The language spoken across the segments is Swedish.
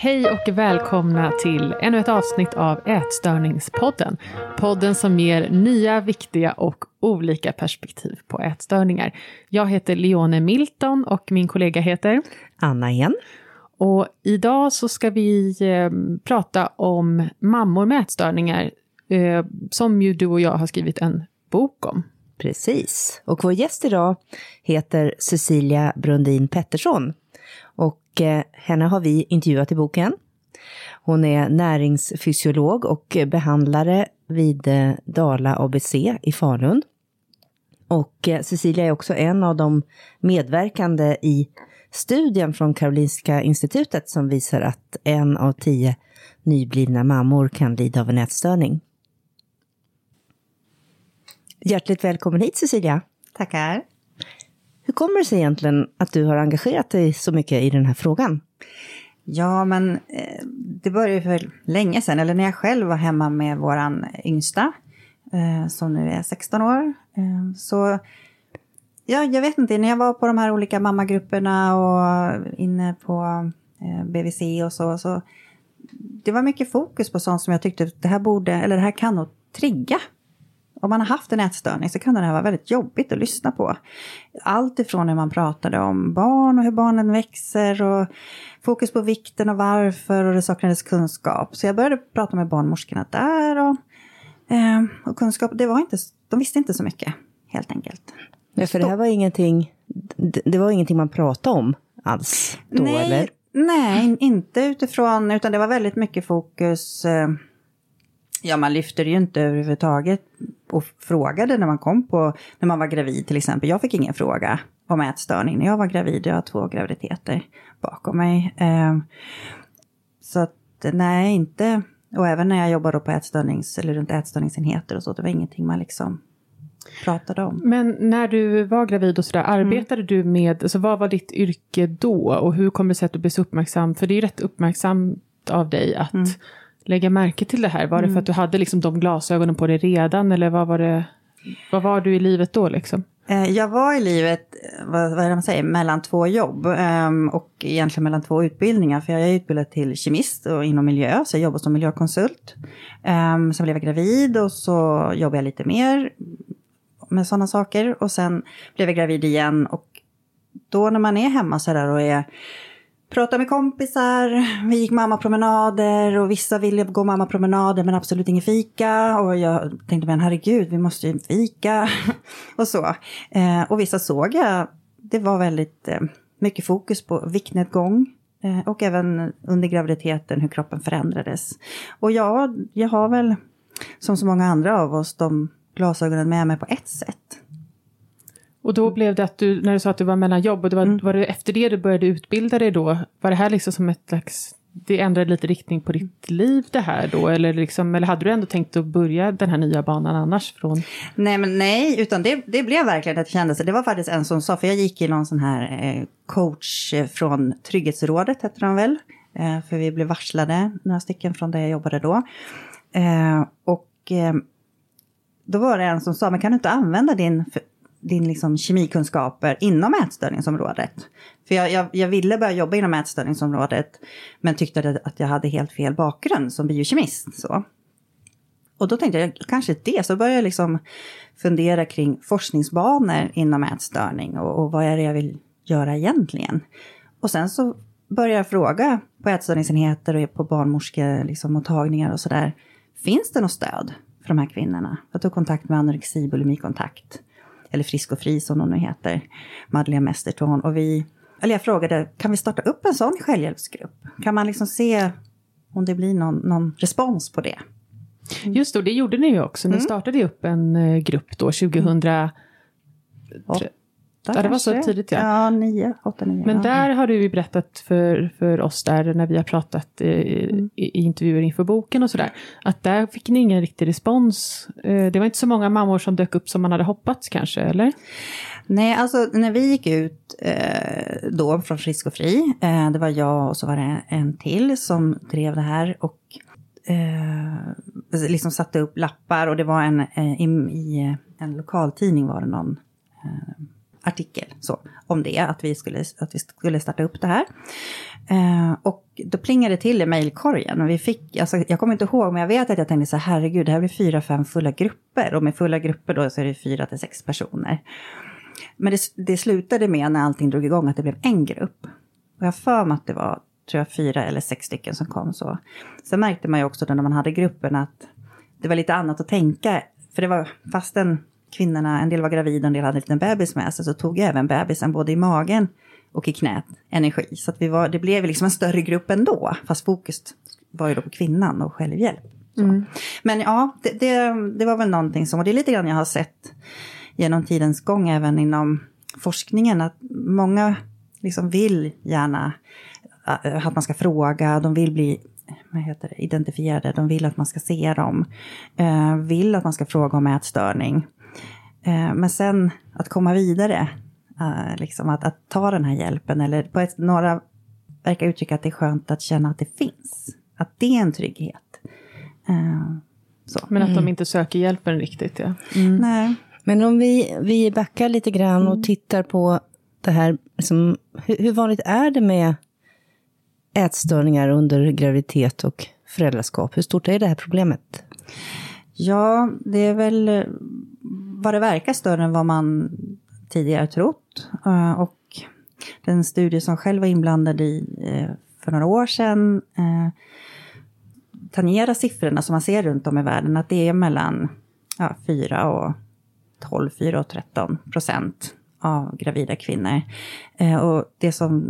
Hej och välkomna till ännu ett avsnitt av Ätstörningspodden. Podden som ger nya, viktiga och olika perspektiv på ätstörningar. Jag heter Leone Milton och min kollega heter Anna igen. Och idag så ska vi eh, prata om mammor med ätstörningar, eh, som ju du och jag har skrivit en bok om. Precis. Och vår gäst idag heter Cecilia Brundin Pettersson. Och Eh, henne har vi intervjuat i boken. Hon är näringsfysiolog och behandlare vid eh, Dala ABC i Falun. Och eh, Cecilia är också en av de medverkande i studien från Karolinska institutet som visar att en av tio nyblivna mammor kan lida av en ätstörning. Hjärtligt välkommen hit Cecilia. Tackar. Hur kommer det sig egentligen att du har engagerat dig så mycket i den här frågan? Ja, men eh, det började ju för länge sedan, eller när jag själv var hemma med våran yngsta, eh, som nu är 16 år. Eh, så ja, jag vet inte, när jag var på de här olika mammagrupperna och inne på BVC och så, så det var mycket fokus på sånt som jag tyckte det här borde, eller det här kan nog trigga om man har haft en ätstörning så kan det här vara väldigt jobbigt att lyssna på. Allt ifrån hur man pratade om barn och hur barnen växer och fokus på vikten och varför och det saknades kunskap. Så jag började prata med barnmorskorna där och, eh, och kunskap, det var inte, de visste inte så mycket helt enkelt. Ja, för det här var ingenting, det var ingenting man pratade om alls då nej, eller? Nej, inte utifrån, utan det var väldigt mycket fokus eh, Ja, man lyfter ju inte överhuvudtaget och frågade när man kom på, när man var gravid till exempel. Jag fick ingen fråga om ätstörning när jag var gravid. Jag har två graviditeter bakom mig. Eh, så att nej, inte, och även när jag jobbade på ätstörnings, eller runt ätstörningsenheter och så, det var ingenting man liksom pratade om. Men när du var gravid och sådär, arbetade mm. du med, alltså vad var ditt yrke då och hur kom det sig att du blev så uppmärksam? För det är ju rätt uppmärksamt av dig att mm lägga märke till det här? Var det för att du hade liksom de glasögonen på dig redan eller vad var det? Vad var du i livet då liksom? Eh, jag var i livet, vad, vad är det man säger, mellan två jobb um, och egentligen mellan två utbildningar. För jag är utbildad till kemist och inom miljö, så jag jobbar som miljökonsult. Um, sen blev jag gravid och så jobbade jag lite mer med sådana saker. Och sen blev jag gravid igen och då när man är hemma sådär och är Pratade med kompisar, vi gick mammapromenader och vissa ville gå mammapromenader men absolut ingen fika. Och jag tänkte men herregud, vi måste ju fika. och så. Eh, och vissa såg jag, det var väldigt eh, mycket fokus på viktnedgång. Eh, och även under graviditeten hur kroppen förändrades. Och ja, jag har väl som så många andra av oss de glasögonen med mig på ett sätt. Och då blev det att du, när du sa att du var mellan jobb, och det var, mm. var det efter det du började utbilda dig då? Var det här liksom som ett slags, det ändrade lite riktning på ditt liv det här då? Eller, liksom, eller hade du ändå tänkt att börja den här nya banan annars? Från... Nej, men nej, utan det, det blev verkligen att det kändes, det var faktiskt en som sa, för jag gick i någon sån här eh, coach från Trygghetsrådet, hette de väl? Eh, för vi blev varslade, några stycken från där jag jobbade då. Eh, och då var det en som sa, men kan du inte använda din din liksom kemikunskaper inom ätstörningsområdet. För jag, jag, jag, ville börja jobba inom ätstörningsområdet men tyckte att jag hade helt fel bakgrund som biokemist. Så. Och då tänkte jag kanske det, så började jag liksom fundera kring forskningsbanor inom ätstörning och, och vad är det jag vill göra egentligen. Och sen så började jag fråga på ätstörningsenheter och på barnmorskemottagningar liksom, mottagningar och sådär. Finns det något stöd för de här kvinnorna? Jag tog kontakt med anorexi bulimikontakt eller Frisk och Fri som hon nu heter, Madeleine Mesterton. Och vi, eller jag frågade, kan vi starta upp en sån självhjälpsgrupp? Kan man liksom se om det blir någon, någon respons på det? Just det, det gjorde ni ju också. Ni mm. startade upp en eh, grupp då 2000, Ja, det var så tidigt ja. Ja, nio, åtta, nio. Men ja. där har du ju berättat för, för oss där när vi har pratat eh, mm. i, intervjuer inför boken och sådär. Att där fick ni ingen riktig respons. Eh, det var inte så många mammor som dök upp som man hade hoppats kanske, eller? Nej, alltså när vi gick ut eh, då från Frisk och Fri, eh, det var jag och så var det en till som drev det här och eh, liksom satte upp lappar och det var en, i, i en lokaltidning var det någon artikel så, om det, att vi, skulle, att vi skulle starta upp det här. Eh, och då plingade det till i mejlkorgen. Och vi fick, alltså, jag kommer inte ihåg, men jag vet att jag tänkte så här, herregud, det här blir fyra, fem fulla grupper. Och med fulla grupper då så är det fyra till sex personer. Men det, det slutade med när allting drog igång att det blev en grupp. Och jag har för mig att det var, tror jag, fyra eller sex stycken som kom så. Sen märkte man ju också då när man hade gruppen att det var lite annat att tänka. För det var, fastän kvinnorna, en del var gravida, en del hade en liten bebis med sig, så tog även bebisen både i magen och i knät energi. Så att vi var, det blev liksom en större grupp ändå, fast fokus var ju då på kvinnan och självhjälp. Mm. Men ja, det, det, det, var väl någonting som, och det är lite grann jag har sett genom tidens gång även inom forskningen, att många liksom vill gärna äh, att man ska fråga, de vill bli vad heter det, identifierade, de vill att man ska se dem, eh, vill att man ska fråga om ätstörning. Eh, men sen att komma vidare, uh, liksom att, att, ta den här hjälpen, eller på ett, några verkar uttrycka att det är skönt att känna att det finns, att det är en trygghet. Uh, Men att mm. de inte söker hjälpen riktigt, ja. Mm. Nej. Men om vi, vi backar lite grann och mm. tittar på det här, liksom, hur, hur vanligt är det med ätstörningar under graviditet och föräldraskap? Hur stort är det här problemet? Ja, det är väl vad det verkar större än vad man tidigare trott. Eh, och den studie som själv var inblandad i eh, för några år sedan eh, tangerar siffrorna som man ser runt om i världen, att det är mellan ja, 4 och 12, 4 och 13 procent av gravida kvinnor. och det som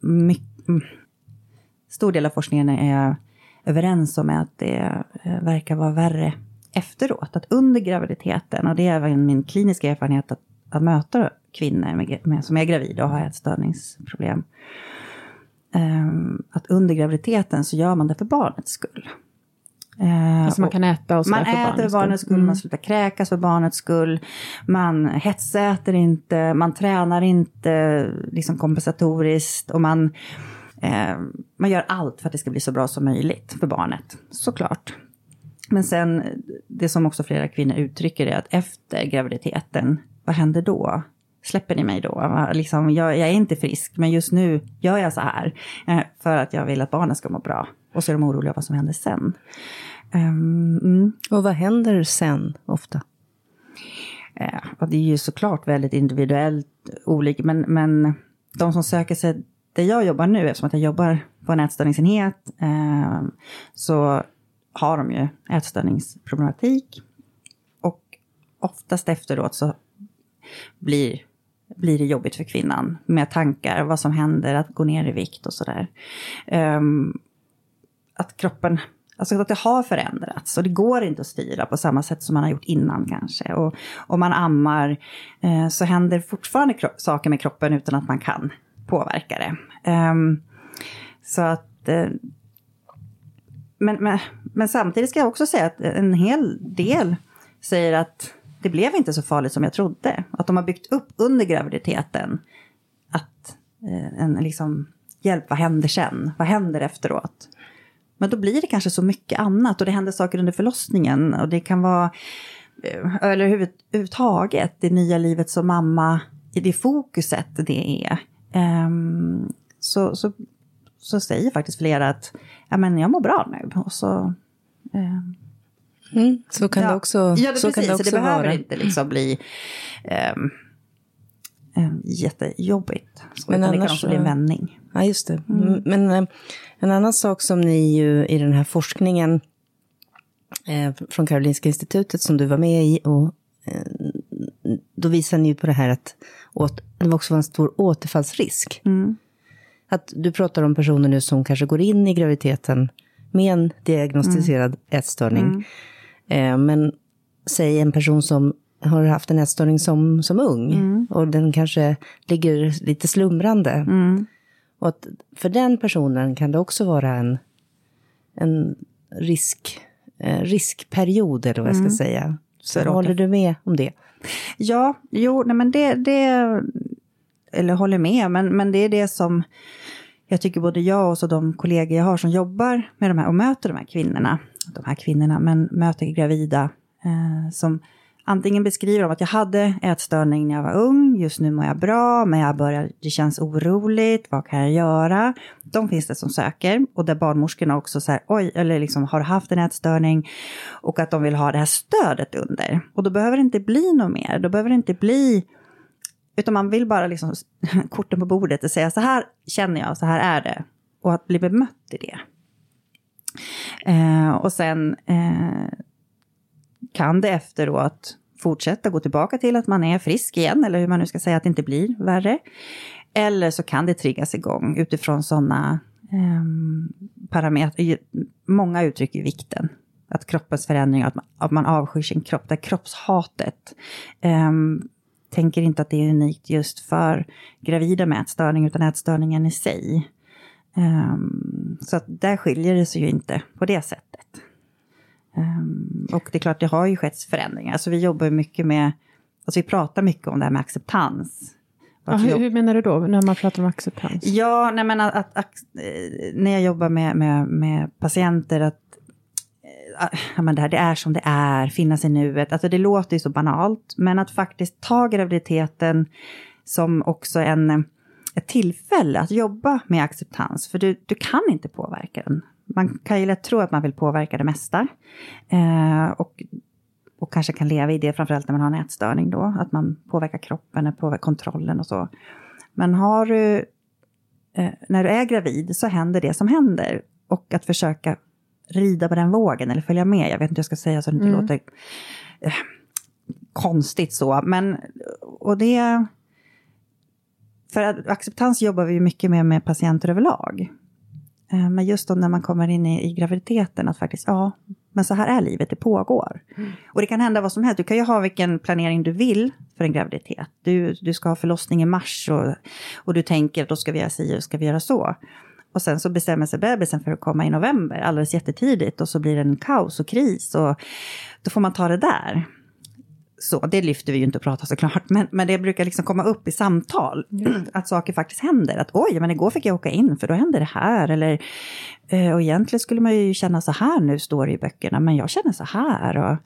mycket, mm, stor del av forskningen är överens om är att det verkar vara värre efteråt, att under graviditeten, och det är även min kliniska erfarenhet att, att möta kvinnor med, med, som är gravida och har ätstörningsproblem, um, att under graviditeten så gör man det för barnets skull. Uh, alltså man kan äta och Man för äter för barnets skull, mm. man slutar kräkas för barnets skull, man hetsäter inte, man tränar inte liksom kompensatoriskt och man, eh, man gör allt för att det ska bli så bra som möjligt för barnet, såklart. Men sen, det som också flera kvinnor uttrycker är att efter graviditeten, vad händer då? Släpper ni mig då? Liksom, jag, jag är inte frisk, men just nu gör jag så här eh, för att jag vill att barnen ska må bra. Och så är de oroliga vad som händer sen. Um, mm. Och vad händer sen ofta? Eh, det är ju såklart väldigt individuellt olika, men, men de som söker sig där jag jobbar nu, eftersom att jag jobbar på en ätstörningsenhet, eh, så har de ju ätstörningsproblematik. Och oftast efteråt så blir, blir det jobbigt för kvinnan med tankar, vad som händer, att gå ner i vikt och sådär. Um, att kroppen, alltså att det har förändrats och det går inte att styra på samma sätt som man har gjort innan kanske. Och om man ammar eh, så händer fortfarande saker med kroppen utan att man kan påverka det. Um, så att eh, men, men, men, samtidigt ska jag också säga att en hel del säger att det blev inte så farligt som jag trodde. Att de har byggt upp under graviditeten att eh, en liksom, hjälp, vad händer sen? Vad händer efteråt? Men då blir det kanske så mycket annat och det händer saker under förlossningen och det kan vara, eh, eller överhuvudtaget, det nya livet som mamma, i det fokuset det är. Um, så, så så säger faktiskt flera att ja, men jag mår bra nu. Och så, eh, mm, så kan ja. det också, ja, det så precis, kan det det behöver inte liksom bli eh, jättejobbigt. Så, men annars, det kan också bli en vändning. Ja, just det. Mm. Men eh, en annan sak som ni ju i den här forskningen eh, från Karolinska institutet som du var med i, och eh, då visar ni ju på det här att åt, det också var en stor återfallsrisk. Mm. Att du pratar om personer nu som kanske går in i graviditeten med en diagnostiserad mm. ätstörning. Mm. Eh, men säg en person som har haft en ätstörning som, som ung mm. och den kanske ligger lite slumrande. Mm. Och att för den personen kan det också vara en, en risk, eh, riskperiod, eller vad jag ska mm. säga. Så håller du med om det? Ja, jo, nej men det, det eller håller med, men, men det är det som jag tycker både jag och så de kollegor jag har som jobbar med de här och möter de här kvinnorna, de här kvinnorna, men möter gravida eh, som antingen beskriver de att jag hade ätstörning när jag var ung, just nu mår jag bra, men jag börjar, det känns oroligt, vad kan jag göra? De finns det som söker och där barnmorskorna också säger, oj, eller liksom har haft en ätstörning och att de vill ha det här stödet under. Och då behöver det inte bli något mer, då behöver det inte bli utan man vill bara liksom korten på bordet och säga så här känner jag, så här är det. Och att bli bemött i det. Eh, och sen eh, kan det efteråt fortsätta gå tillbaka till att man är frisk igen, eller hur man nu ska säga, att det inte blir värre. Eller så kan det triggas igång utifrån sådana eh, parametrar. Många uttrycker vikten. Att kroppens förändring, att man, att man avskyr sin kropp, det kroppshatet. Eh, tänker inte att det är unikt just för gravida med ätstörning, utan ätstörningen i sig. Um, så att där skiljer det sig ju inte på det sättet. Um, och det är klart, det har ju skett förändringar. Alltså vi jobbar mycket med, alltså vi pratar mycket om det här med acceptans. Ja, hur, hur, menar du då, när man pratar om acceptans? Ja, nej men att, att, att eh, när jag jobbar med, med, med patienter, att ja, men det, här, det är som det är, finnas i nuet. Alltså det låter ju så banalt, men att faktiskt ta graviditeten som också en ett tillfälle att jobba med acceptans, för du, du kan inte påverka den. Man kan ju lätt tro att man vill påverka det mesta. Eh, och, och kanske kan leva i det, framförallt när man har en ätstörning då, att man påverkar kroppen, påverkar kontrollen och så. Men har du, eh, när du är gravid så händer det som händer. Och att försöka rida på den vågen eller följa med, jag vet inte hur jag ska säga så det inte mm. låter eh, konstigt så, men och det för acceptans jobbar vi mycket med med patienter överlag. Eh, men just då när man kommer in i, i graviditeten, att faktiskt, ja, men så här är livet, det pågår. Mm. Och det kan hända vad som helst, du kan ju ha vilken planering du vill för en graviditet. Du, du ska ha förlossning i mars och, och du tänker, då ska vi göra si och ska vi göra så. Och sen så bestämmer sig bebisen för att komma i november, alldeles jättetidigt, och så blir det en kaos och kris. Och då får man ta det där så, det lyfter vi ju inte att prata såklart, men, men det brukar liksom komma upp i samtal, mm. att saker faktiskt händer. Att oj, men igår fick jag åka in för då hände det här. Eller, eh, och egentligen skulle man ju känna så här nu, står det i böckerna, men jag känner så här. Och,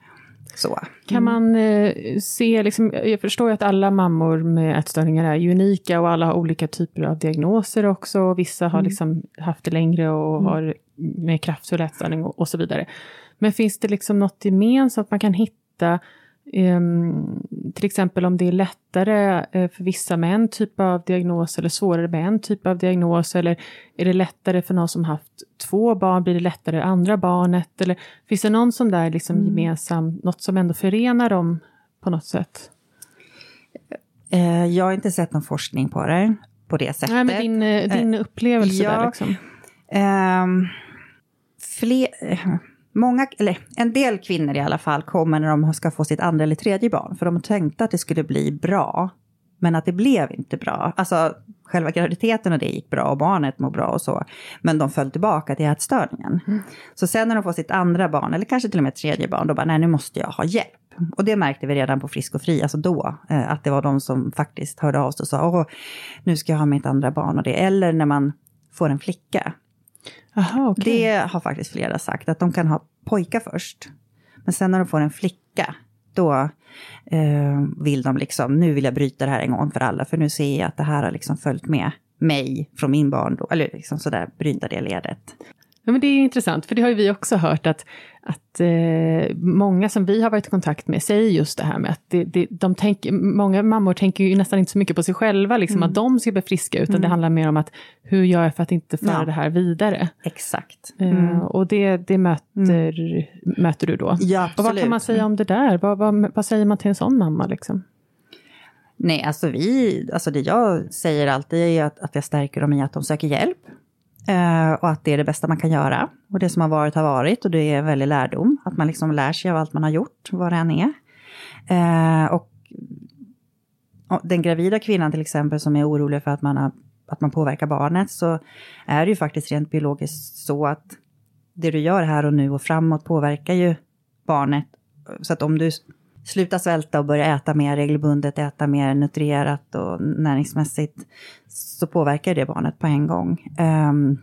så. Kan man eh, se, liksom, jag förstår ju att alla mammor med ätstörningar är unika och alla har olika typer av diagnoser också. Vissa har mm. liksom haft det längre och mm. har mer kraftfull ätstörning och, och, så vidare. Men finns det liksom något gemensamt man kan hitta Um, till exempel om det är lättare uh, för vissa med en typ av diagnos eller svårare med en typ av diagnos eller är det lättare för någon som haft två barn, blir det lättare andra barnet eller finns det någon sån där liksom mm. gemensam, något som ändå förenar dem på något sätt? Uh, jag har inte sett någon forskning på det på det sättet. Nej, men din, uh, din upplevelse ja, där liksom. Um, fler Många, eller en del kvinnor i alla fall kommer när de ska få sitt andra eller tredje barn, för de tänkte att det skulle bli bra, men att det blev inte bra. Alltså själva graviditeten och det gick bra och barnet mår bra och så, men de föll tillbaka till ätstörningen. Mm. Så sen när de får sitt andra barn, eller kanske till och med tredje barn, då bara nej nu måste jag ha hjälp. Och det märkte vi redan på Frisk och Fri, alltså då, eh, att det var de som faktiskt hörde av sig och sa åh, nu ska jag ha mitt andra barn och det. Eller när man får en flicka, Aha, okay. Det har faktiskt flera sagt, att de kan ha pojkar först. Men sen när de får en flicka, då eh, vill de liksom, nu vill jag bryta det här en gång för alla, för nu ser jag att det här har liksom följt med mig från min barndom, eller liksom sådär, bryta det ledet. Ja, men det är intressant, för det har ju vi också hört att, att eh, många som vi har varit i kontakt med säger just det här med att det, det, de tänker, många mammor tänker ju nästan inte så mycket på sig själva, liksom mm. att de ska bli friska, utan mm. det handlar mer om att hur gör jag för att inte föra ja. det här vidare? Exakt. Eh, mm. Eh, och det, det möter, möter du då? Ja, absolut. Och vad kan man säga om det där? Vad, vad, vad säger man till en sån mamma? Liksom? Nej, alltså vi, alltså det jag säger alltid är att, att jag stärker dem i att de söker hjälp. Eh, och att det är det bästa man kan göra. Och det som har varit har varit och det är en väldig lärdom. Att man liksom lär sig av allt man har gjort, vad det än är. Eh, och, och den gravida kvinnan till exempel som är orolig för att man, har, att man påverkar barnet så är det ju faktiskt rent biologiskt så att det du gör här och nu och framåt påverkar ju barnet. Så att om du sluta svälta och börja äta mer regelbundet, äta mer nutrierat och näringsmässigt, så påverkar det barnet på en gång. Um,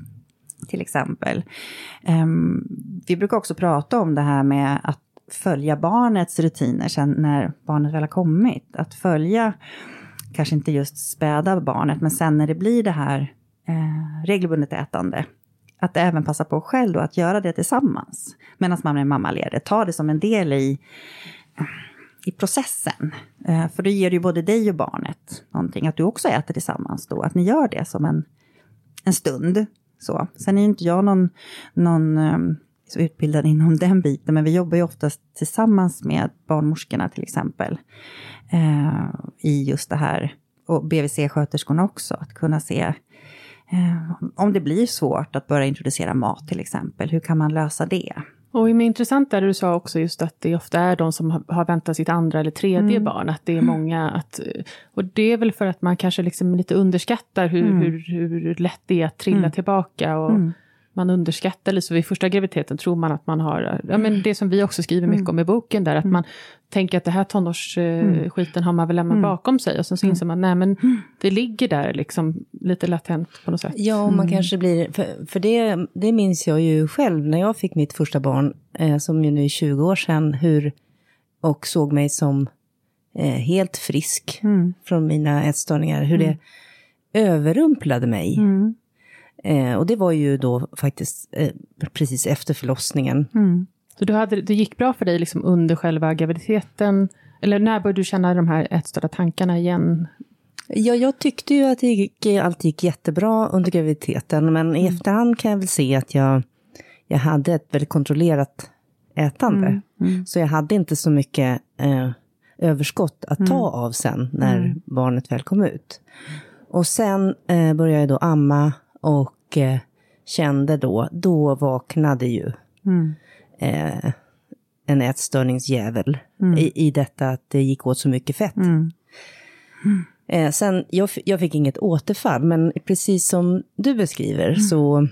till exempel. Um, vi brukar också prata om det här med att följa barnets rutiner sen när barnet väl har kommit. Att följa, kanske inte just späda barnet, men sen när det blir det här eh, regelbundet ätande. Att även passa på själv då att göra det tillsammans. Medan man är mammaledig. Ta det som en del i, i processen. Eh, för då ger det ju både dig och barnet någonting. Att du också äter tillsammans då. Att ni gör det som en, en stund. Så. Sen är ju inte jag någon, någon ehm, så utbildad inom den biten, men vi jobbar ju oftast tillsammans med barnmorskorna till exempel. Eh, I just det här, och BVC-sköterskorna också, att kunna se eh, om det blir svårt att börja introducera mat till exempel, hur kan man lösa det? Och är intressant där du sa också just att det ofta är de som har väntat sitt andra eller tredje mm. barn, att det är många att... Och det är väl för att man kanske liksom lite underskattar hur, mm. hur, hur lätt det är att trilla mm. tillbaka. Och, mm man underskattar lite, så vid första graviditeten tror man att man har, ja men det som vi också skriver mycket om i boken där, att mm. man tänker att det här tonårsskiten mm. har man väl lämnat mm. bakom sig och sen så inser man, nej men det ligger där liksom lite latent på något sätt. Ja, och man mm. kanske blir, för, för det, det minns jag ju själv när jag fick mitt första barn, eh, som ju nu är 20 år sedan, hur, och såg mig som eh, helt frisk mm. från mina ätstörningar, hur det överrumplade mig. Mm. Eh, och det var ju då faktiskt eh, precis efter förlossningen. Mm. Så du hade, det gick bra för dig liksom under själva graviditeten? Eller när började du känna de här ätstörda tankarna igen? Ja, jag tyckte ju att det gick, alltid gick jättebra under graviditeten, men i mm. efterhand kan jag väl se att jag, jag hade ett väldigt kontrollerat ätande. Mm. Mm. Så jag hade inte så mycket eh, överskott att ta mm. av sen när mm. barnet väl kom ut. Och sen eh, började jag då amma och eh, kände då, då vaknade ju mm. eh, en ätstörningsjävel mm. i, i detta att det gick åt så mycket fett. Mm. Eh, sen, jag, jag fick inget återfall, men precis som du beskriver mm. så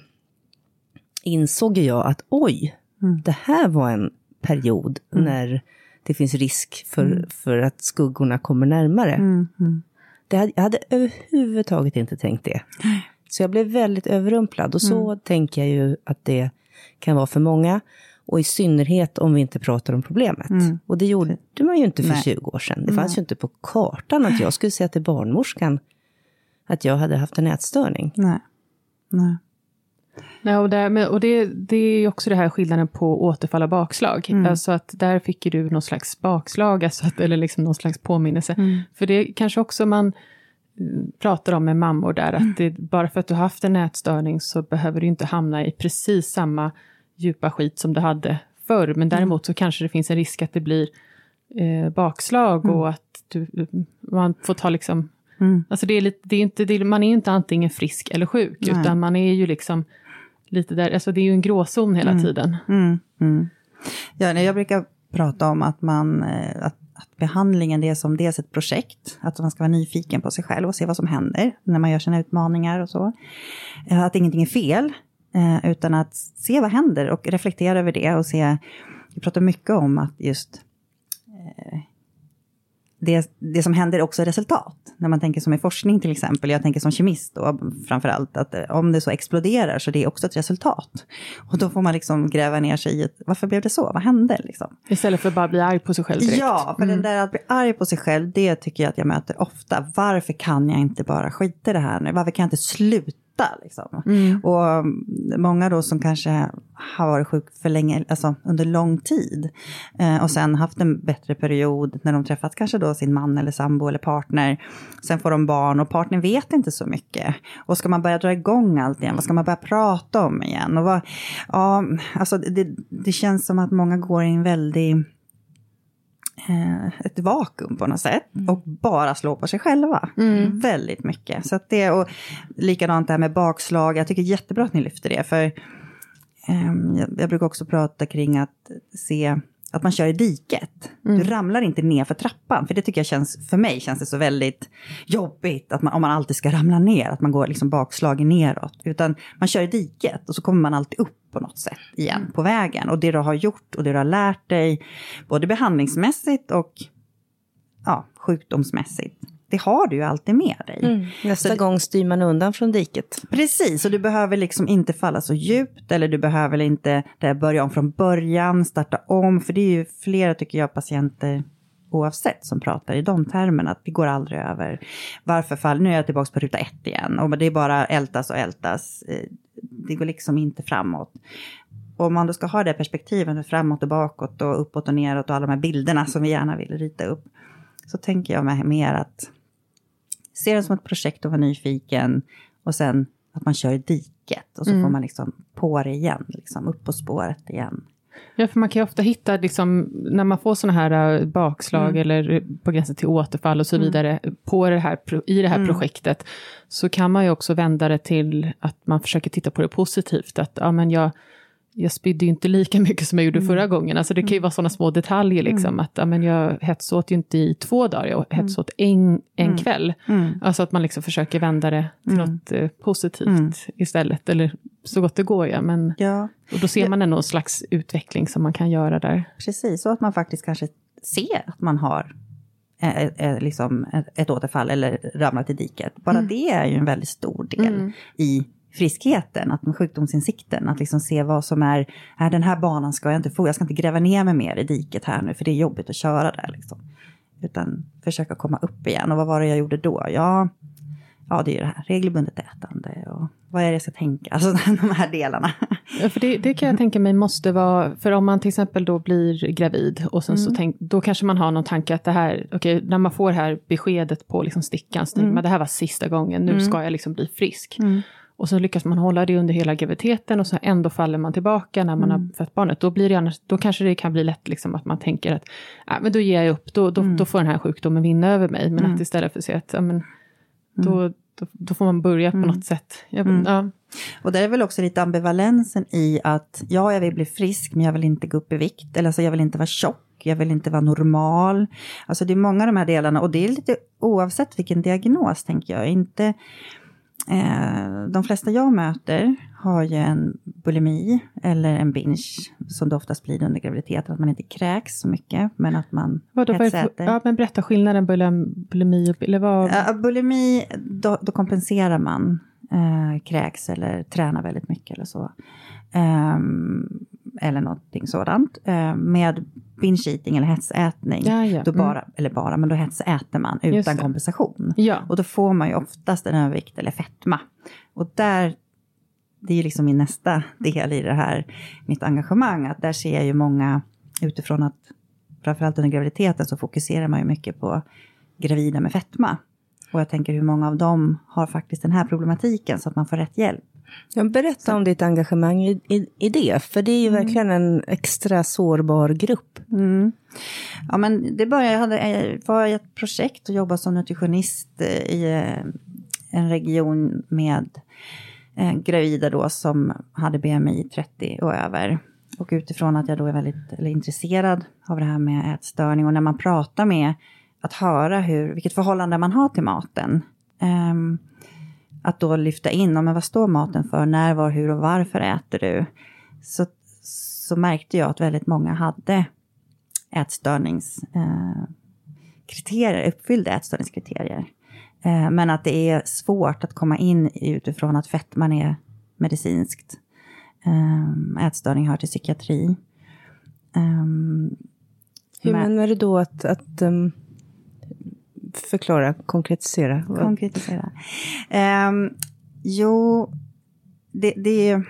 insåg jag att oj, mm. det här var en period mm. när det finns risk för, för att skuggorna kommer närmare. Det hade, jag hade överhuvudtaget inte tänkt det. Så jag blev väldigt överrumplad och så mm. tänker jag ju att det kan vara för många. Och i synnerhet om vi inte pratar om problemet. Mm. Och det gjorde man ju inte för Nej. 20 år sedan. Det fanns Nej. ju inte på kartan att jag skulle säga till barnmorskan att jag hade haft en ätstörning. Nej. Nej. Nej, och, där, och det, det är också det här skillnaden på återfall och bakslag. Mm. Alltså att där fick du någon slags bakslag, alltså att, eller liksom någon slags påminnelse. Mm. För det kanske också man pratar om med mammor där, att mm. det, bara för att du haft en nätstörning så behöver du inte hamna i precis samma djupa skit som du hade förr. Men mm. däremot så kanske det finns en risk att det blir eh, bakslag mm. och att du, man får ta liksom... Mm. Alltså det är lite, det är inte, det, man är inte antingen frisk eller sjuk, Nej. utan man är ju liksom lite där, alltså det är ju en gråzon hela mm. tiden. Mm. Ja, jag brukar prata om att man, eh, att att behandlingen det är som dels ett projekt, att man ska vara nyfiken på sig själv och se vad som händer när man gör sina utmaningar och så. Eh, att ingenting är fel, eh, utan att se vad händer och reflektera över det och se, vi pratar mycket om att just eh, det, det som händer också är resultat. När man tänker som i forskning till exempel, jag tänker som kemist då framför allt, att om det så exploderar så det är också ett resultat. Och då får man liksom gräva ner sig i, varför blev det så, vad hände liksom? Istället för att bara bli arg på sig själv direkt. Ja, för mm. den där att bli arg på sig själv, det tycker jag att jag möter ofta. Varför kan jag inte bara skita i det här nu? Varför kan jag inte sluta? Liksom. Mm. Och många då som kanske har varit sjuk för länge, alltså under lång tid. Eh, och sen haft en bättre period när de träffat kanske då sin man eller sambo eller partner. Sen får de barn och partnern vet inte så mycket. Och ska man börja dra igång allt igen? Vad ska man börja prata om igen? Och vad, ja, alltså det, det känns som att många går i en väldig ett vakuum på något sätt mm. och bara slå på sig själva. Mm. Väldigt mycket. Så det, och likadant det här med bakslag, jag tycker jättebra att ni lyfter det. För eh, jag, jag, brukar också prata kring att se att man kör i diket. Mm. Du ramlar inte ner för trappan, för det tycker jag känns, för mig känns det så väldigt jobbigt, att man, om man alltid ska ramla ner, att man går liksom bakslagen neråt. Utan man kör i diket och så kommer man alltid upp på något sätt igen mm. på vägen. Och det du har gjort och det du har lärt dig, både behandlingsmässigt och ja, sjukdomsmässigt, det har du ju alltid med dig. Mm. Nästa så gång styr man undan från diket. Precis, och du behöver liksom inte falla så djupt eller du behöver inte börja om från början, starta om. För det är ju flera, tycker jag, patienter oavsett som pratar i de termerna, att vi går aldrig över. Varför faller, nu är jag tillbaka på ruta ett igen, och det är bara ältas och ältas. Eh, det går liksom inte framåt. Och om man då ska ha det perspektivet framåt och bakåt och uppåt och neråt och alla de här bilderna som vi gärna vill rita upp, så tänker jag mig mer att se det som ett projekt och vara nyfiken och sen att man kör i diket och så mm. får man liksom på det igen, liksom upp på spåret igen. Ja, för man kan ju ofta hitta, liksom, när man får sådana här äh, bakslag mm. eller på gränsen till återfall och så mm. vidare, på det här, i det här mm. projektet, så kan man ju också vända det till att man försöker titta på det positivt. Att ja, men jag, jag spydde ju inte lika mycket som jag gjorde mm. förra gången. Alltså det kan ju mm. vara sådana små detaljer, liksom, mm. att men jag hetsåt ju inte i två dagar, jag hetsåt en, en kväll. Alltså att man liksom försöker vända det till något eh, positivt istället, eller så gott det går. Ja, men, ja. Och då ser man ändå en slags utveckling som man kan göra där. Precis, och att man faktiskt kanske ser att man har eh, eh, liksom ett återfall eller ramlat i diket. Bara mm. det är ju en väldigt stor del mm. i friskheten, att med sjukdomsinsikten, att liksom se vad som är, är den här banan ska jag inte få, jag ska inte gräva ner mig mer i diket här nu, för det är jobbigt att köra där. Liksom. Utan försöka komma upp igen. Och vad var det jag gjorde då? Ja, ja det är ju det här regelbundet ätande och vad är det jag ska tänka? Alltså de här delarna. Ja, för det, det, kan jag tänka mig måste vara, för om man till exempel då blir gravid och sen mm. så tänk, då kanske man har någon tanke att det här, okej, okay, när man får det här beskedet på liksom stickan, mm. man det här var sista gången, nu mm. ska jag liksom bli frisk. Och så lyckas man hålla det under hela graviditeten och så ändå faller man tillbaka när man mm. har fött barnet. Då, blir det annars, då kanske det kan bli lätt liksom att man tänker att äh, men då ger jag upp, då, då, mm. då får den här sjukdomen vinna över mig. Men mm. att istället för att säga att ja, men, då, mm. då, då, får man börja på mm. något sätt. Jag, mm. ja. Och det är väl också lite ambivalensen i att ja, jag vill bli frisk men jag vill inte gå upp i vikt. Eller alltså, jag vill inte vara tjock jag vill inte vara normal. Alltså det är många av de här delarna och det är lite oavsett vilken diagnos tänker jag. Inte, Eh, de flesta jag möter har ju en bulimi eller en binge som det oftast blir under graviditeten, att man inte kräks så mycket, men att man Vadå, hetsäter. Ja, men berätta skillnaden bulimi och eller vad? Ja, bulimi, då, då kompenserar man eh, kräks eller tränar väldigt mycket eller så. Um, eller någonting sådant. Uh, med binge eating eller hetsätning, ja, ja. Då bara, mm. eller bara, men då hetsäter man utan kompensation. Ja. Och då får man ju oftast en övervikt eller fetma. Och där, det är ju liksom min nästa del i det här, mitt engagemang, att där ser jag ju många utifrån att framförallt under graviditeten så fokuserar man ju mycket på gravida med fetma. Och jag tänker hur många av dem har faktiskt den här problematiken så att man får rätt hjälp. Berätta om ditt engagemang i, i, i, det, för det är ju mm. verkligen en extra sårbar grupp. Mm. Ja, men det började, jag hade, var ett projekt och jobbade som nutritionist eh, i eh, en region med eh, gravida då som hade BMI 30 och över. Och utifrån att jag då är väldigt intresserad av det här med ätstörning och när man pratar med att höra hur, vilket förhållande man har till maten. Um, att då lyfta in, men vad står maten för, när, var, hur och varför äter du? Så, så märkte jag att väldigt många hade ätstörningskriterier, eh, uppfyllde ätstörningskriterier. Eh, men att det är svårt att komma in utifrån att fettman är medicinskt. Eh, ätstörning hör till psykiatri. Eh, hur men, menar du då att, att um förklara, konkretisera. Konkretisera. Um, jo, det, det är...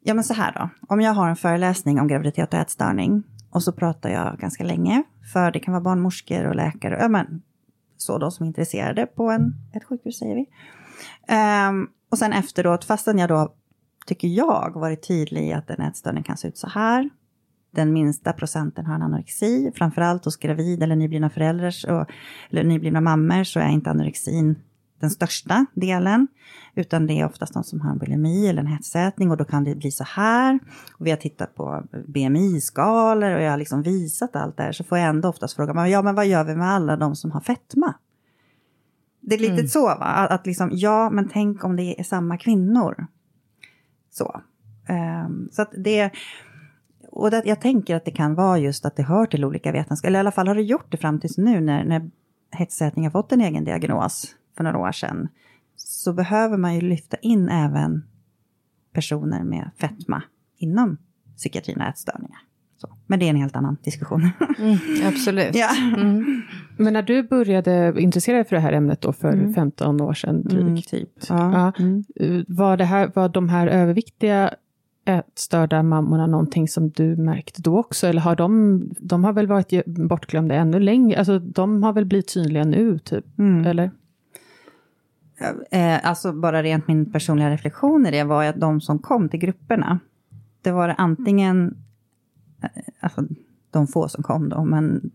Ja, men så här då. Om jag har en föreläsning om graviditet och ätstörning och så pratar jag ganska länge, för det kan vara barnmorskor och läkare, ja men så de som är intresserade på en, ett sjukhus säger vi. Um, och sen efteråt, fastän jag då, tycker jag, varit tydlig i att en ätstörning kan se ut så här, den minsta procenten har en anorexi, framförallt hos gravid eller nyblivna föräldrar och, eller nyblivna mammor så är inte anorexin den största delen, utan det är oftast de som har en bulimi eller en hetsätning och då kan det bli så här. Och vi har tittat på BMI-skalor och jag har liksom visat allt det här, så får jag ändå oftast fråga, ja men vad gör vi med alla de som har fetma? Det är lite mm. så, va? Att, att liksom, ja men tänk om det är samma kvinnor. Så. Um, så att det och det, jag tänker att det kan vara just att det hör till olika vetenskaper, eller i alla fall har det gjort det fram tills nu när, när hetsätning har fått en egen diagnos för några år sedan, så behöver man ju lyfta in även personer med fetma inom psykiatrin och ätstörningar. Så. Men det är en helt annan diskussion. Mm, absolut. ja. Mm. Men när du började intressera dig för det här ämnet då för Mm. 15 år sedan drygt, Mm, typ. Ja. Ja. Mm. Eh, Var, det här, var de här överviktiga ätstörda mammorna någonting som du märkte då också? Eller har de, de har väl varit bortglömda ännu längre? Alltså de har väl blivit synliga nu, typ? Mm. Eller? Eh, alltså bara rent min personliga reflektion i det var att de som kom till grupperna, det var antingen, eh, alltså de få som kom då, men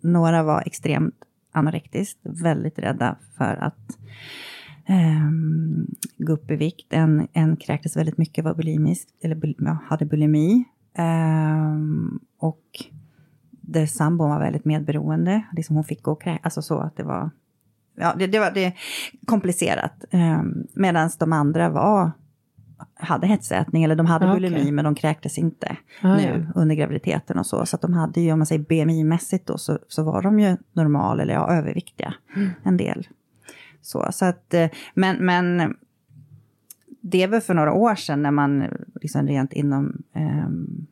några var extremt anorektiskt, väldigt rädda för att ehm, gå upp i vikt. En, en kräktes väldigt mycket, var bulimisk, eller bul- ja, hade bulimi. Ehm, och där sambon var väldigt medberoende, liksom hon fick gå och kräkas, alltså så att det var ja, det, det var det komplicerat. Um, Medan de andra var, hade hetsätning eller de hade Ah, bulimi okej. men de kräktes inte Ah, nu under graviditeten och så. Så att de hade ju, om man säger BMI-mässigt då, så, så var de ju normal eller ja, överviktiga. En del. Så, så att, eh, men, men det är väl för några år sedan när man liksom rent inom um,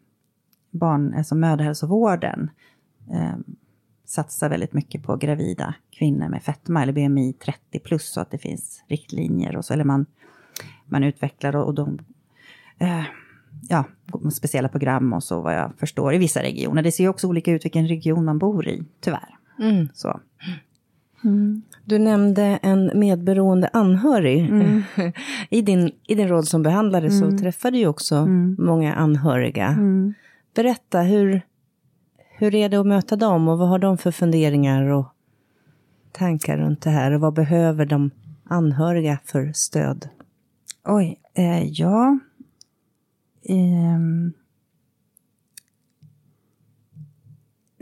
barn, alltså mödrahälsovården um, satsar väldigt mycket på gravida kvinnor med fetma eller BMI 30 plus så att det finns riktlinjer och så, eller man, man utvecklar och, och de, eh, ja, speciella program och så vad jag förstår i vissa regioner. Det ser ju också olika ut vilken region man bor i, tyvärr. Mm. Så. Du nämnde en medberoende anhörig. Mm. I, din, I din roll som behandlare så Mm. träffade du också Mm. många anhöriga. Mm. Berätta, hur, hur är det att möta dem och vad har de för funderingar och tankar runt det här? Och vad behöver de anhöriga för stöd? Oj, eh, ja. Ehm.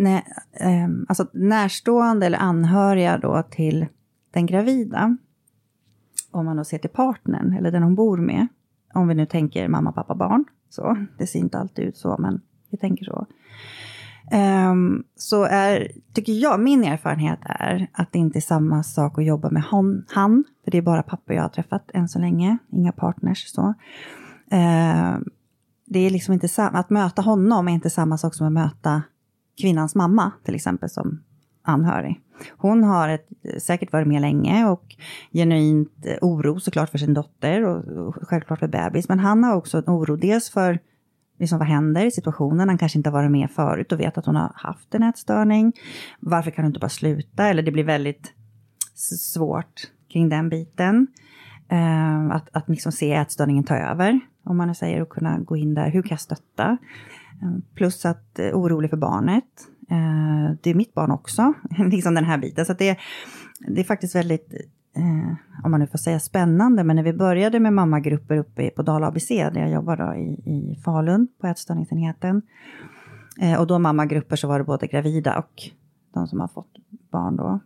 Nej, eh, alltså närstående eller anhöriga då till den gravida. Om man då ser till partnern eller den hon bor med. Om vi nu tänker mamma, pappa, barn. Så, det ser inte alltid ut så, men vi tänker så. Um, så är, tycker jag, min erfarenhet är att det inte är samma sak att jobba med hon, han, för det är bara pappa jag har träffat än så länge, inga partners så. Uh, det är liksom inte samma, att möta honom är inte samma sak som att möta kvinnans mamma till exempel som anhörig. Hon har ett, säkert varit med länge och genuint eh, oro såklart för sin dotter och, självklart för bebis. Men han har också en oro dels för liksom vad händer i situationen. Han kanske inte har varit med förut och vet att hon har haft en ätstörning. Varför kan du inte bara sluta? Eller det blir väldigt svårt kring den biten. Eh, att, att liksom se ätstörningen ta över, om man nu säger, och kunna gå in där. Hur kan jag stötta? Ehm, plus att eh, orolig för barnet. Ehm, det är mitt barn också, liksom den här biten. Så att det, det är faktiskt väldigt, eh, om man nu får säga spännande, men när vi började med mammagrupper uppe på Dala ABC, där jag jobbar då i, i Falun på ätstörningsenheten. Ehm, och då mammagrupper så var det både gravida och de som har fått barn då.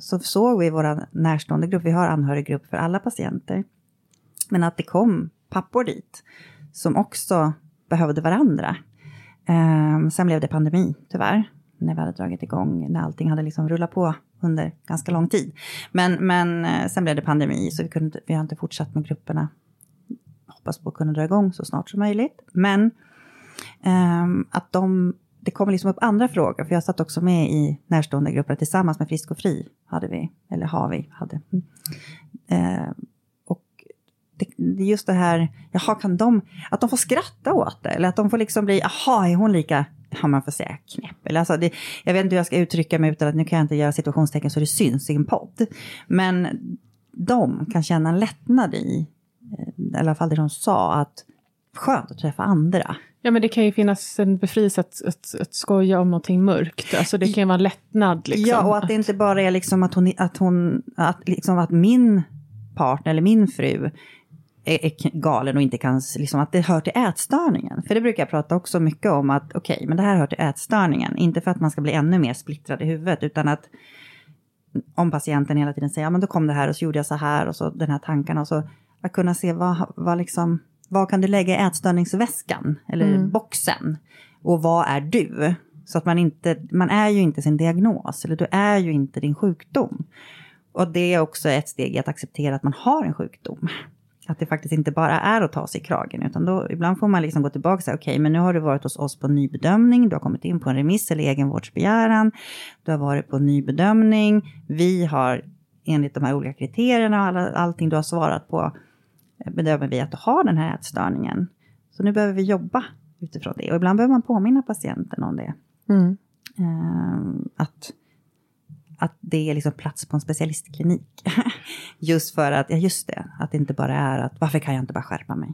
Så såg vi i vår närstående grupp, vi har anhöriggrupp för alla patienter. Men att det kom pappor dit som också behövde varandra. Um, sen blev det pandemi tyvärr, när vi hade dragit igång, när allting hade liksom rullat på under ganska lång tid. Men, men eh, sen blev det pandemi, så vi, kunde, vi har inte fortsatt med grupperna. Hoppas på att kunna dra igång så snart som möjligt. Men um, att de, det kommer liksom upp andra frågor, för jag satt också med i närstående grupper tillsammans med Frisk och Fri, hade vi, eller har vi, hade. Mm. Ehm, det, är just det här, jaha, kan de, att de får skratta åt det, eller att de får liksom bli, jaha, är hon lika, om man får säga knäpp, eller alltså det, jag vet inte hur jag ska uttrycka mig utan att nu kan jag inte göra situationstecken så det syns i en podd. Men de kan känna en lättnad i, eh, i alla fall det de sa, att skönt att träffa andra. Ja, men det kan ju finnas en befrielse att, att, att skoja om någonting mörkt. Alltså det kan ju vara en lättnad. Liksom. Ja, och att det inte bara är liksom att hon, att hon, att liksom att min partner eller min fru är, är galen och inte kan, liksom att det hör till ätstörningen. För det brukar jag prata också mycket om att okej, men det här hör till ätstörningen. Inte för att man ska bli ännu mer splittrad i huvudet, utan att om patienten hela tiden säger, ja men då kom det här och så gjorde jag så här och så den här tankarna och så att kunna se vad, vad liksom, vad kan du lägga i ätstörningsväskan eller Mm. boxen och vad är du? Så att man inte, man är ju inte sin diagnos, eller du är ju inte din sjukdom. Och det är också ett steg i att acceptera att man har en sjukdom. Att det faktiskt inte bara är att ta sig i kragen, utan då ibland får man liksom gå tillbaka och säga, okej, okay, men nu har du varit hos oss på nybedömning, du har kommit in på en remiss eller egenvårdsbegäran, du har varit på nybedömning, vi har enligt de här olika kriterierna och alla, allting du har svarat på, bedömer vi att du har den här ätstörningen. Så nu behöver vi jobba utifrån det. Och ibland behöver man påminna patienten om det. Mm. Uh, att, att det är liksom plats på en specialistklinik. just för att, ja just det, att det inte bara är att varför kan jag inte bara skärpa mig?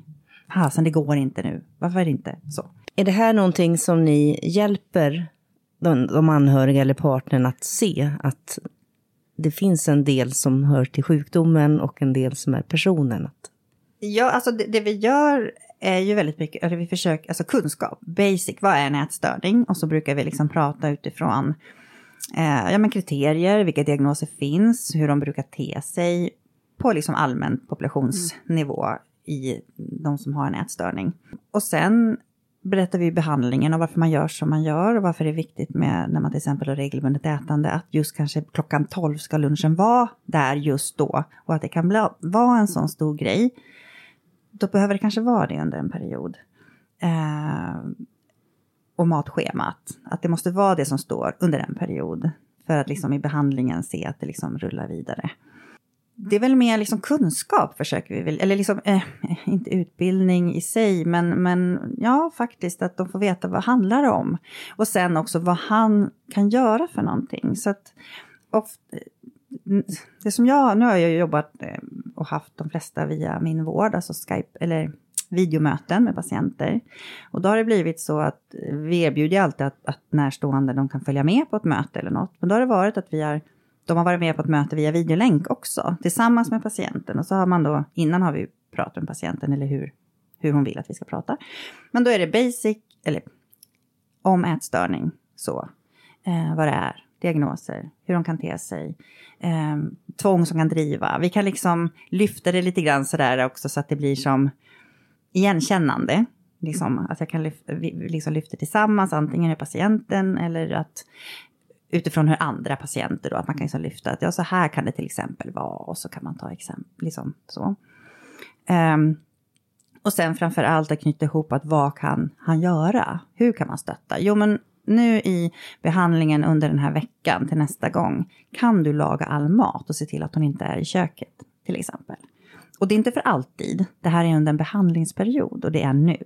Fasen, det går inte nu. Varför är det inte så? Är det här någonting som ni hjälper de, de anhöriga eller partnern att se? Att det finns en del som hör till sjukdomen och en del som är personen? Ja, alltså det, det vi gör är ju väldigt mycket, eller vi försöker, alltså kunskap, basic, vad är en ätstörning? Och så brukar vi liksom prata utifrån eh, ja, men kriterier, vilka diagnoser finns, hur de brukar te sig på liksom allmän populationsnivå mm. i de som har en ätstörning. Och sen berättar vi behandlingen och varför man gör som man gör och varför det är viktigt med när man till exempel har regelbundet ätande att just kanske klockan 12 ska lunchen vara där just då och att det kan bli, vara en sån stor grej då behöver det kanske vara det under en period. Eh, och matschemat, att det måste vara det som står under en period. För att liksom i behandlingen se att det liksom rullar vidare. Det är väl mer liksom kunskap försöker vi väl, eller liksom, eh, eh inte utbildning i sig, men, men ja, faktiskt att de får veta vad det handlar om. Och sen också vad han kan göra för någonting. Så att ofta, det som jag, nu har jag jobbat eh, och haft de flesta via min vård, alltså Skype eller videomöten med patienter. Och då har det blivit så att vi erbjuder alltid att, att närstående de kan följa med på ett möte eller något. Men då har det varit att vi har, de har varit med på ett möte via videolänk också, tillsammans med patienten. Och så har man då, innan har vi pratat med patienten eller hur, hur hon vill att vi ska prata. Men då är det basic, eller om ätstörning, så, eh, vad det är, diagnoser, hur de kan te sig, eh, tvång som kan driva. Vi kan liksom lyfta det lite grann sådär också så att det blir som igenkännande. Liksom, att jag kan lyfta, liksom lyfta tillsammans, antingen med patienten eller att utifrån hur andra patienter då, att man kan liksom lyfta att ja, så här kan det till exempel vara och så kan man ta exempel, liksom så. Um, och sen framför allt att knyta ihop att vad kan han göra? Hur kan man stötta? Jo, men nu i behandlingen under den här veckan till nästa gång kan du laga all mat och se till att hon inte är i köket till exempel. Och det är inte för alltid. Det här är under en behandlingsperiod och det är nu.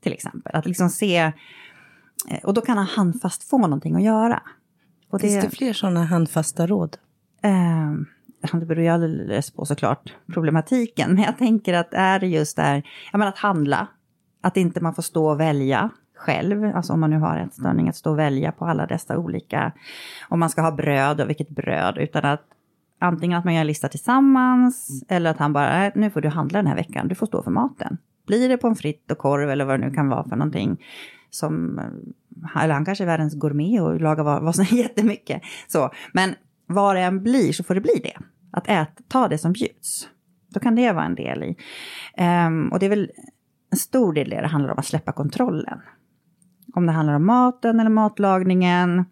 Till exempel att liksom se eh, och då kan han handfast få någonting att göra. Och det, Finns det fler sådana handfasta råd? Eh, det beror ju alldeles på såklart problematiken. Men jag tänker att är det just där, jag menar att handla, att inte man får stå och välja själv, alltså om man nu har ätstörning, att stå och välja på alla dessa olika, om man ska ha bröd och vilket bröd, utan att antingen att man gör en lista tillsammans eller att han bara, äh, nu får du handla den här veckan, du får stå för maten. Blir det pommes frites och korv eller vad det nu kan vara för någonting som, eh, eller han kanske är världens gourmet och lagar vad, vad som är jättemycket. Så, men vad det än blir så får det bli det. Att äta, ta det som bjuds. Då kan det vara en del i. Um, och det är väl en stor del det det handlar om, att släppa kontrollen. Om det handlar om maten eller matlagningen.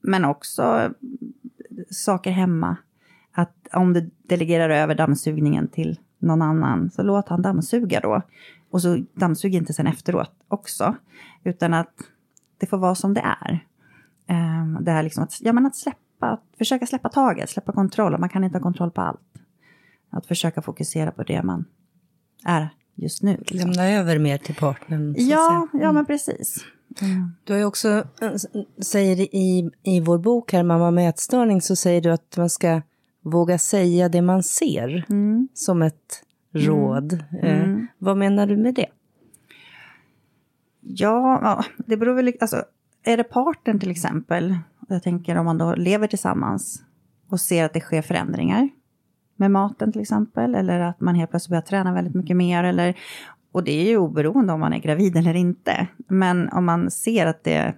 Men också saker hemma. Att om du delegerar över dammsugningen till någon annan, så låt han dammsuga då. Och så dammsug inte sen efteråt också. Utan att det får vara som det är. Um, det här liksom att, ja, men att släppa, att försöka släppa taget, släppa kontroll. Man kan inte ha kontroll på allt. Att försöka fokusera på det man är just nu. Liksom. Lämna över mer till partnern. Ja, mm. ja men precis. Mm. Du har ju också, säger i, i vår bok här, Mamma med ätstörning, så säger du att man ska våga säga det man ser mm. som ett råd. Eh, mm. vad menar du med det? Ja, det beror väl, alltså är det parten till exempel, jag tänker om man då lever tillsammans och ser att det sker förändringar, med maten till exempel, eller att man helt plötsligt börjar träna väldigt mycket mer, eller, och det är ju oberoende om man är gravid eller inte. Men om man ser att det,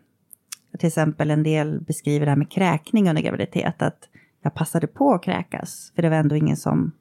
till exempel en del beskriver det här med kräkning under graviditet, att jag passade på att kräkas, för det var ändå ingen som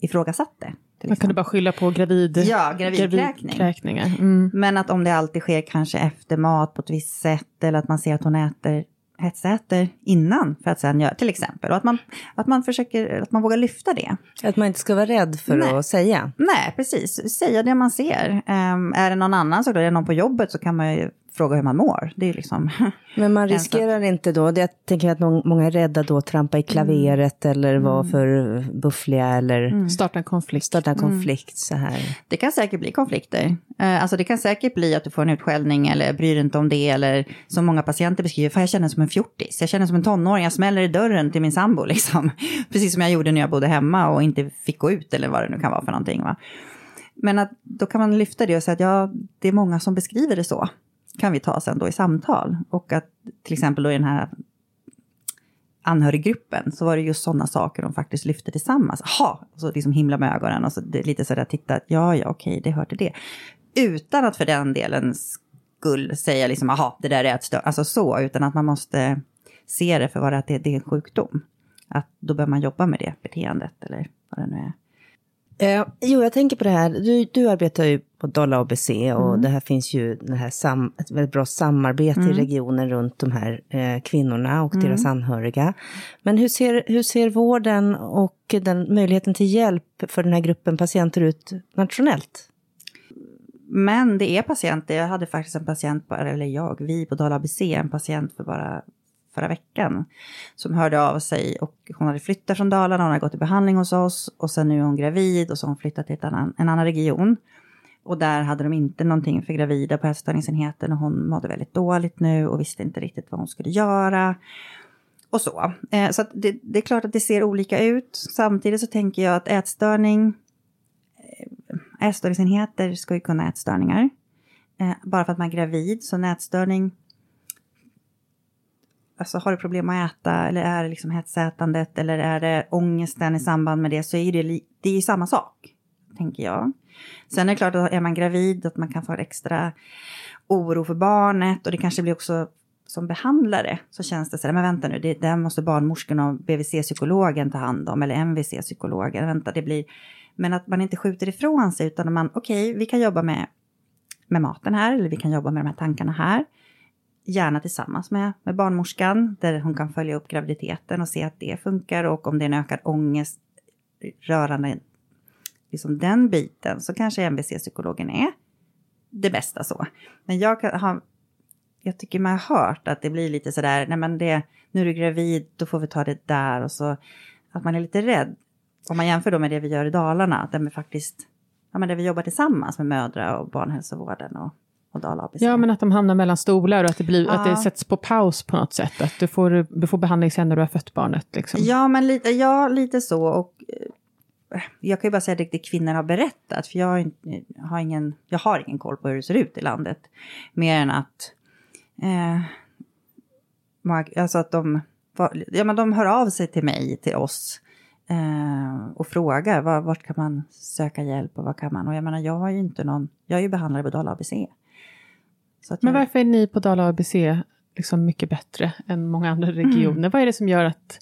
ifrågasatte. Man kunde bara skylla på gravid, Ja, gravidkräkning. gravidkräkningar. Mm. Men att om det alltid sker kanske efter mat på ett visst sätt eller att man ser att hon äter hetsäter innan för att sen göra till exempel. Och att man, att man försöker, att man vågar lyfta det. Att man inte ska vara rädd för Nej. att säga. Nej, precis. Säga det man ser. Ehm, är det någon annan så är det någon på jobbet så kan man ju fråga hur man mår. Det är liksom... Men man riskerar inte då, det jag tänker att må- många är rädda då att trampa i klaveret eller vara för buffliga eller Starta en konflikt. starta en konflikt så här. Det kan säkert bli konflikter. Eh, Alltså det kan säkert bli att du får en utskällning eller bryr dig inte om det eller som många patienter beskriver, för jag känner som en fjortis. Jag känner som en tonåring, jag smäller i dörren till min sambo liksom. Precis som jag gjorde när jag bodde hemma och inte fick gå ut eller vad det nu kan vara för någonting. Va? Men att då kan man lyfta det och säga att ja, det är många som beskriver det så. Kan vi ta sen då i samtal. Och att till exempel då i den här anhöriggruppen så var det just sådana saker de faktiskt lyfte tillsammans. Jaha, och så liksom himla med ögonen och så det, lite sådär titta, ja, ja, okej, det hör till det. Utan att för den delen skull säga liksom, aha, det där är ett ätstör, alltså så, utan att man måste se det för vad det att det, det är en sjukdom. Att då bör man jobba med det beteendet eller vad det nu är. Eh, jo, jag tänker på det här. Du, du arbetar ju på Dala ABC och det här finns ju det här sam, ett väldigt bra samarbete i regionen runt de här eh, kvinnorna och deras anhöriga. Men hur ser, hur ser vården och den möjligheten till hjälp för den här gruppen patienter ut nationellt? Men det är patienter, jag hade faktiskt en patient, eller jag, vi på Dala ABC, en patient för bara förra veckan. Som hörde av sig och hon hade flyttat från Dalarna, hon hade gått i behandling hos oss och sen nu är hon gravid och så har hon flyttat till ett annan, en annan region. Och där hade de inte någonting för gravida på ätstörningsenheten och hon mådde väldigt dåligt nu och visste inte riktigt vad hon skulle göra. Och så. Eh, så att det, det är klart att det ser olika ut. Samtidigt så tänker jag att ätstörning, eh, ätstörningsenheter ska ju kunna ätstörningar. Eh, bara för att man är gravid, så en ätstörning Alltså har du problem att äta eller är det liksom hetsätandet eller är det ångesten i samband med det så är det, det är ju samma sak, tänker jag. Sen är det klart att är man gravid att man kan få extra oro för barnet och det kanske blir också som behandlare så känns det så här, men vänta nu, det, det måste barnmorskan och BVC-psykologen ta hand om eller MVC-psykologen, vänta det blir, men att man inte skjuter ifrån sig utan man, okej, vi kan jobba med, med maten här eller vi kan jobba med de här tankarna här gärna tillsammans med, med barnmorskan där hon kan följa upp graviditeten och se att det funkar och om det är en ökad ångest rörande liksom den biten så kanske MBC-psykologen är det bästa så. Men jag kan ha, jag tycker man har hört att det blir lite sådär, nej men det, nu är du gravid, då får vi ta det där och så att man är lite rädd. Om man jämför då med det vi gör i Dalarna, där vi faktiskt, ja men där vi jobbar tillsammans med mödra och barnhälsovården och. Ja, men att de hamnar mellan stolar och att det, blir, att det sätts på paus på något sätt. Att du får, du får behandling sen när du har fött barnet. Liksom. Ja, men lite, ja, lite så. Och, eh, jag kan ju bara säga det, det kvinnor har berättat, för jag har, ingen, jag har ingen koll på hur det ser ut i landet. Mer än att, eh, alltså att de, ja, men de hör av sig till mig, till oss. Eh, och frågar var, vart kan man söka hjälp och vad kan man? Och jag menar, jag har ju inte någon, jag är ju behandlare på Dala ABC. Men jag- varför är ni på Dala ABC liksom mycket bättre än många andra regioner? Mm. Vad är det som gör att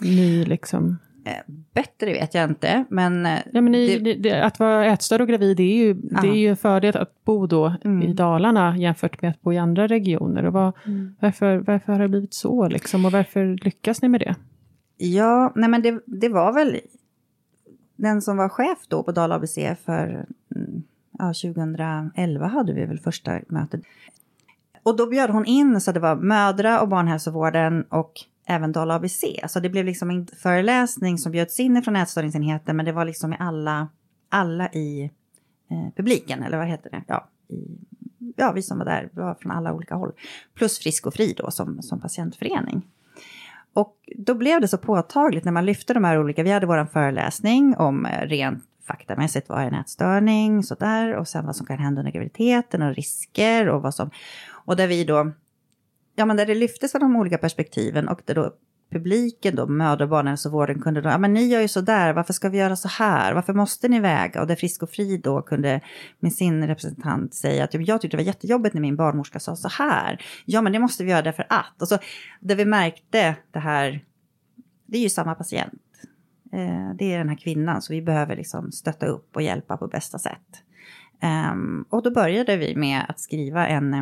ni liksom... eh, bättre vet jag inte, men... eh, Ja, men ni, det- det, att vara ätstörd och gravid, det är ju, det är ju en fördel att bo då Mm. i Dalarna jämfört med att bo i andra regioner. Och vad, varför, varför har det blivit så liksom? Och varför lyckas ni med det? Ja, nej men det, det var väl den som var chef då på Dala ABC för mm, ja, 2011 hade vi väl första mötet. Och då bjöd hon in så det var mödra och barnhälsovården och även Dala ABC. Så det blev liksom en föreläsning som bjöds in från ätstörningsenheten men det var liksom i alla, alla i eh, publiken, eller vad heter det? Ja, i, ja, vi som var där var från alla olika håll. Plus Frisk och Fri då som, som patientförening. Och då blev det så påtagligt när man lyfte de här olika, vi hade vår föreläsning om eh, rent faktamässigt vad är en ätstörning, sådär, och sen vad som kan hända under graviditeten och risker och vad som, och där vi då, ja men där det lyftes från de olika perspektiven och där då publiken då, mödra och barnhälsovården kunde då, ja men ni gör ju sådär, varför ska vi göra så här, varför måste ni väga? Och där Frisk och Fri då kunde med sin representant säga att jag tyckte det var jättejobbigt när min barnmorska sa så här. Ja men det måste vi göra därför att. Och så där vi märkte det här, det är ju samma patient. Eh, det är den här kvinnan, så vi behöver liksom stötta upp och hjälpa på bästa sätt. Ehm, och då började vi med att skriva en,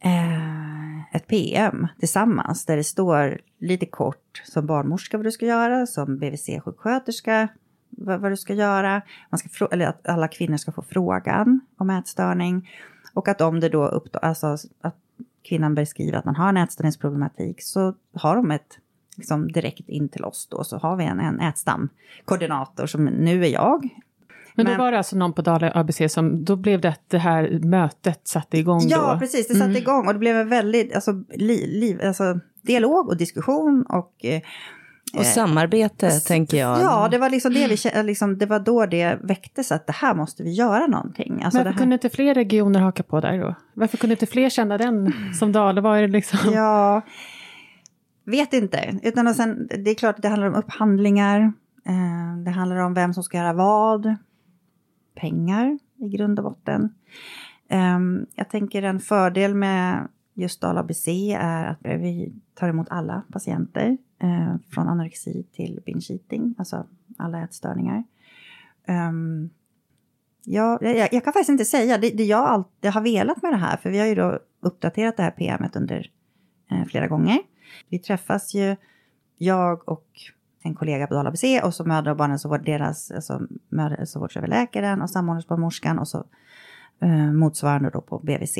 eh, ett PM tillsammans där det står lite kort som barnmorska vad du ska göra, som BVC-sjuksköterska vad, vad, du ska göra. Man ska eller att alla kvinnor ska få frågan om ätstörning. Och att om det då uppstår, alltså att kvinnan beskriver att man har en ätstörningsproblematik så har de ett liksom direkt in till oss då så har vi en, en ätstamkoordinator som nu är jag. Men, då var det alltså någon på Dala ABC som, då blev det att det här mötet satte igång ja, då? Ja, precis, det satte mm. igång och det blev en väldigt, alltså, li, liv, alltså dialog och diskussion och eh, och samarbete, eh, tänker jag. Ja, det var liksom det vi liksom, det var då det väcktes att det här måste vi göra någonting. Alltså Varför kunde inte fler regioner haka på där då? Varför kunde inte fler känna den som Dala? Var det liksom? Ja, vet inte. Utan och sen, det är klart, att det handlar om upphandlingar. Eh, det handlar om vem som ska göra vad. Pengar i grund och botten. Eh, jag tänker en fördel med just Dala ABC är att vi tar emot alla patienter eh, från anorexi till binge eating, alltså alla ätstörningar. Um, ja, jag, jag, kan faktiskt inte säga, det, det jag alltid har velat med det här, för vi har ju då uppdaterat det här PMet under eh, flera gånger. Vi träffas ju, jag och en kollega på Dala BC och så mödra och barnhälsovård, deras, alltså mödrahälsovårdsöverläkaren och samordningsbarnmorskan och så eh, motsvarande då på BVC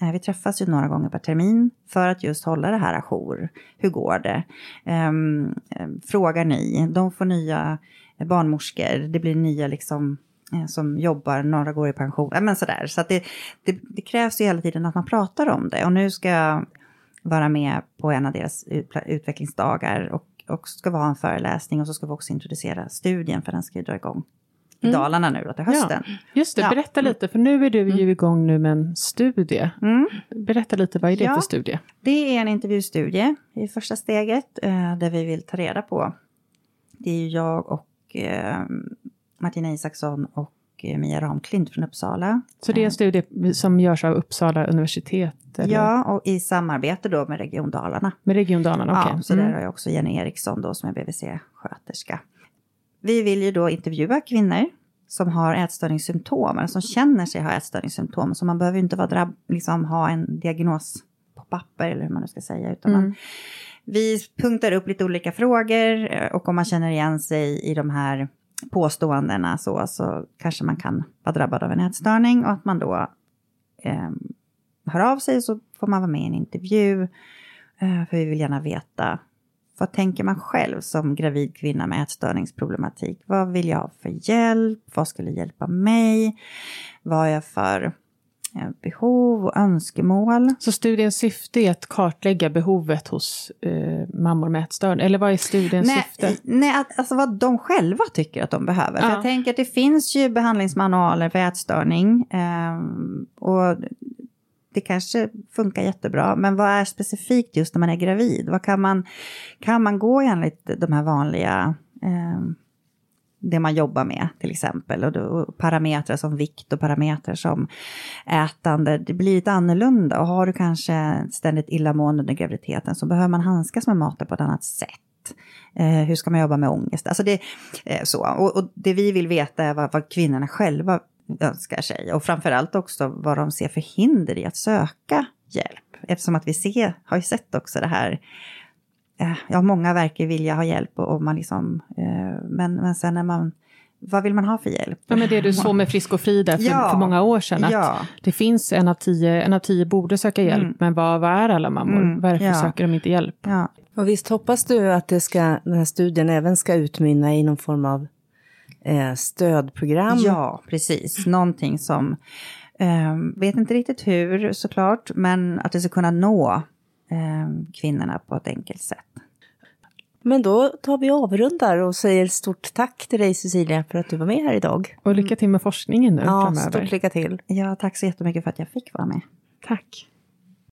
Eh, vi träffas ju några gånger per termin för att just hålla det här ajour. Hur går det? Ehm, eh, frågar ni? De får nya barnmorskor. Det blir nya liksom eh, som jobbar, några går i pension. Men sådär. Så att det, det, det, krävs ju hela tiden att man pratar om det. Och nu ska jag vara med på en av deras utvecklingsdagar och, och ska vara en föreläsning och så ska vi också introducera studien för den ska ju dra igång i mm. Dalarna nu då till hösten. Ja, just det, ja. berätta lite, för nu är du ju mm. igång nu med en studie. Mm. Berätta lite, vad är det ja, för studie? Det är en intervjustudie i första steget, eh, där vi vill ta reda på. Det är ju jag och eh, Martina Isaksson och eh, Mia Ramklint från Uppsala. Så det är en studie som görs av Uppsala universitet? Eller? Ja, och i samarbete då med Region Dalarna. Med Region Dalarna, okej. Okay. Ja, så mm. där har jag också Jenny Eriksson då som är BVC-sköterska. Vi vill ju då intervjua kvinnor som har ätstörningssymptom, eller som känner sig ha ätstörningssymptom. Så man behöver inte vara drabb, liksom, ha en diagnos på papper, eller hur man nu ska säga. Utan mm. man, vi punktar upp lite olika frågor eh, och om man känner igen sig i de här påståendena så, så kanske man kan vara drabbad av en ätstörning och att man då eh, hör av sig så får man vara med i en intervju. Eh, för vi vill gärna veta vad tänker man själv som gravid kvinna med ätstörningsproblematik? Vad vill jag ha för hjälp? Vad skulle hjälpa mig? Vad har jag för behov och önskemål? Så studiens syfte är att kartlägga behovet hos eh, mammor med ätstörning? Eller vad är studiens nej, syfte? Nej, alltså vad de själva tycker att de behöver. Ja. Jag tänker att det finns ju behandlingsmanualer för ätstörning. Eh, och det kanske funkar jättebra, men vad är specifikt just när man är gravid? Vad kan man, kan man gå enligt de här vanliga, eh, det man jobbar med till exempel, och, då, och parametrar som vikt och parametrar som ätande, det blir lite annorlunda. Och har du kanske ständigt illamående under graviditeten så behöver man handskas med maten på ett annat sätt. Eh, hur ska man jobba med ångest? Alltså det, eh, så. Och, och, det vi vill veta är vad, vad kvinnorna själva önskar sig. Och framförallt också vad de ser för hinder i att söka hjälp. Eftersom att vi ser, har ju sett också det här, ja många verkar vilja ha hjälp och, och man liksom, eh, men, men sen när man vad vill man ha för hjälp? Ja, men det du såg med Frisk och Fri där för, ja, för många år sedan, att ja. det finns en av tio, en av tio borde söka hjälp, mm. men vad, vad är alla mammor? Mm, Varför ja. söker de inte hjälp? Ja. Och visst hoppas du att det ska, den här studien även ska utmynna i någon form av eh, stödprogram. Ja, precis. Någonting som, eh, vet inte riktigt hur såklart, men att det ska kunna nå eh, kvinnorna på ett enkelt sätt. Men då tar vi avrundar och säger stort tack till dig Cecilia för att du var med här idag. Och lycka till med forskningen nu ja, framöver. Stort lycka till. Ja, tack så jättemycket för att jag fick vara med. Tack.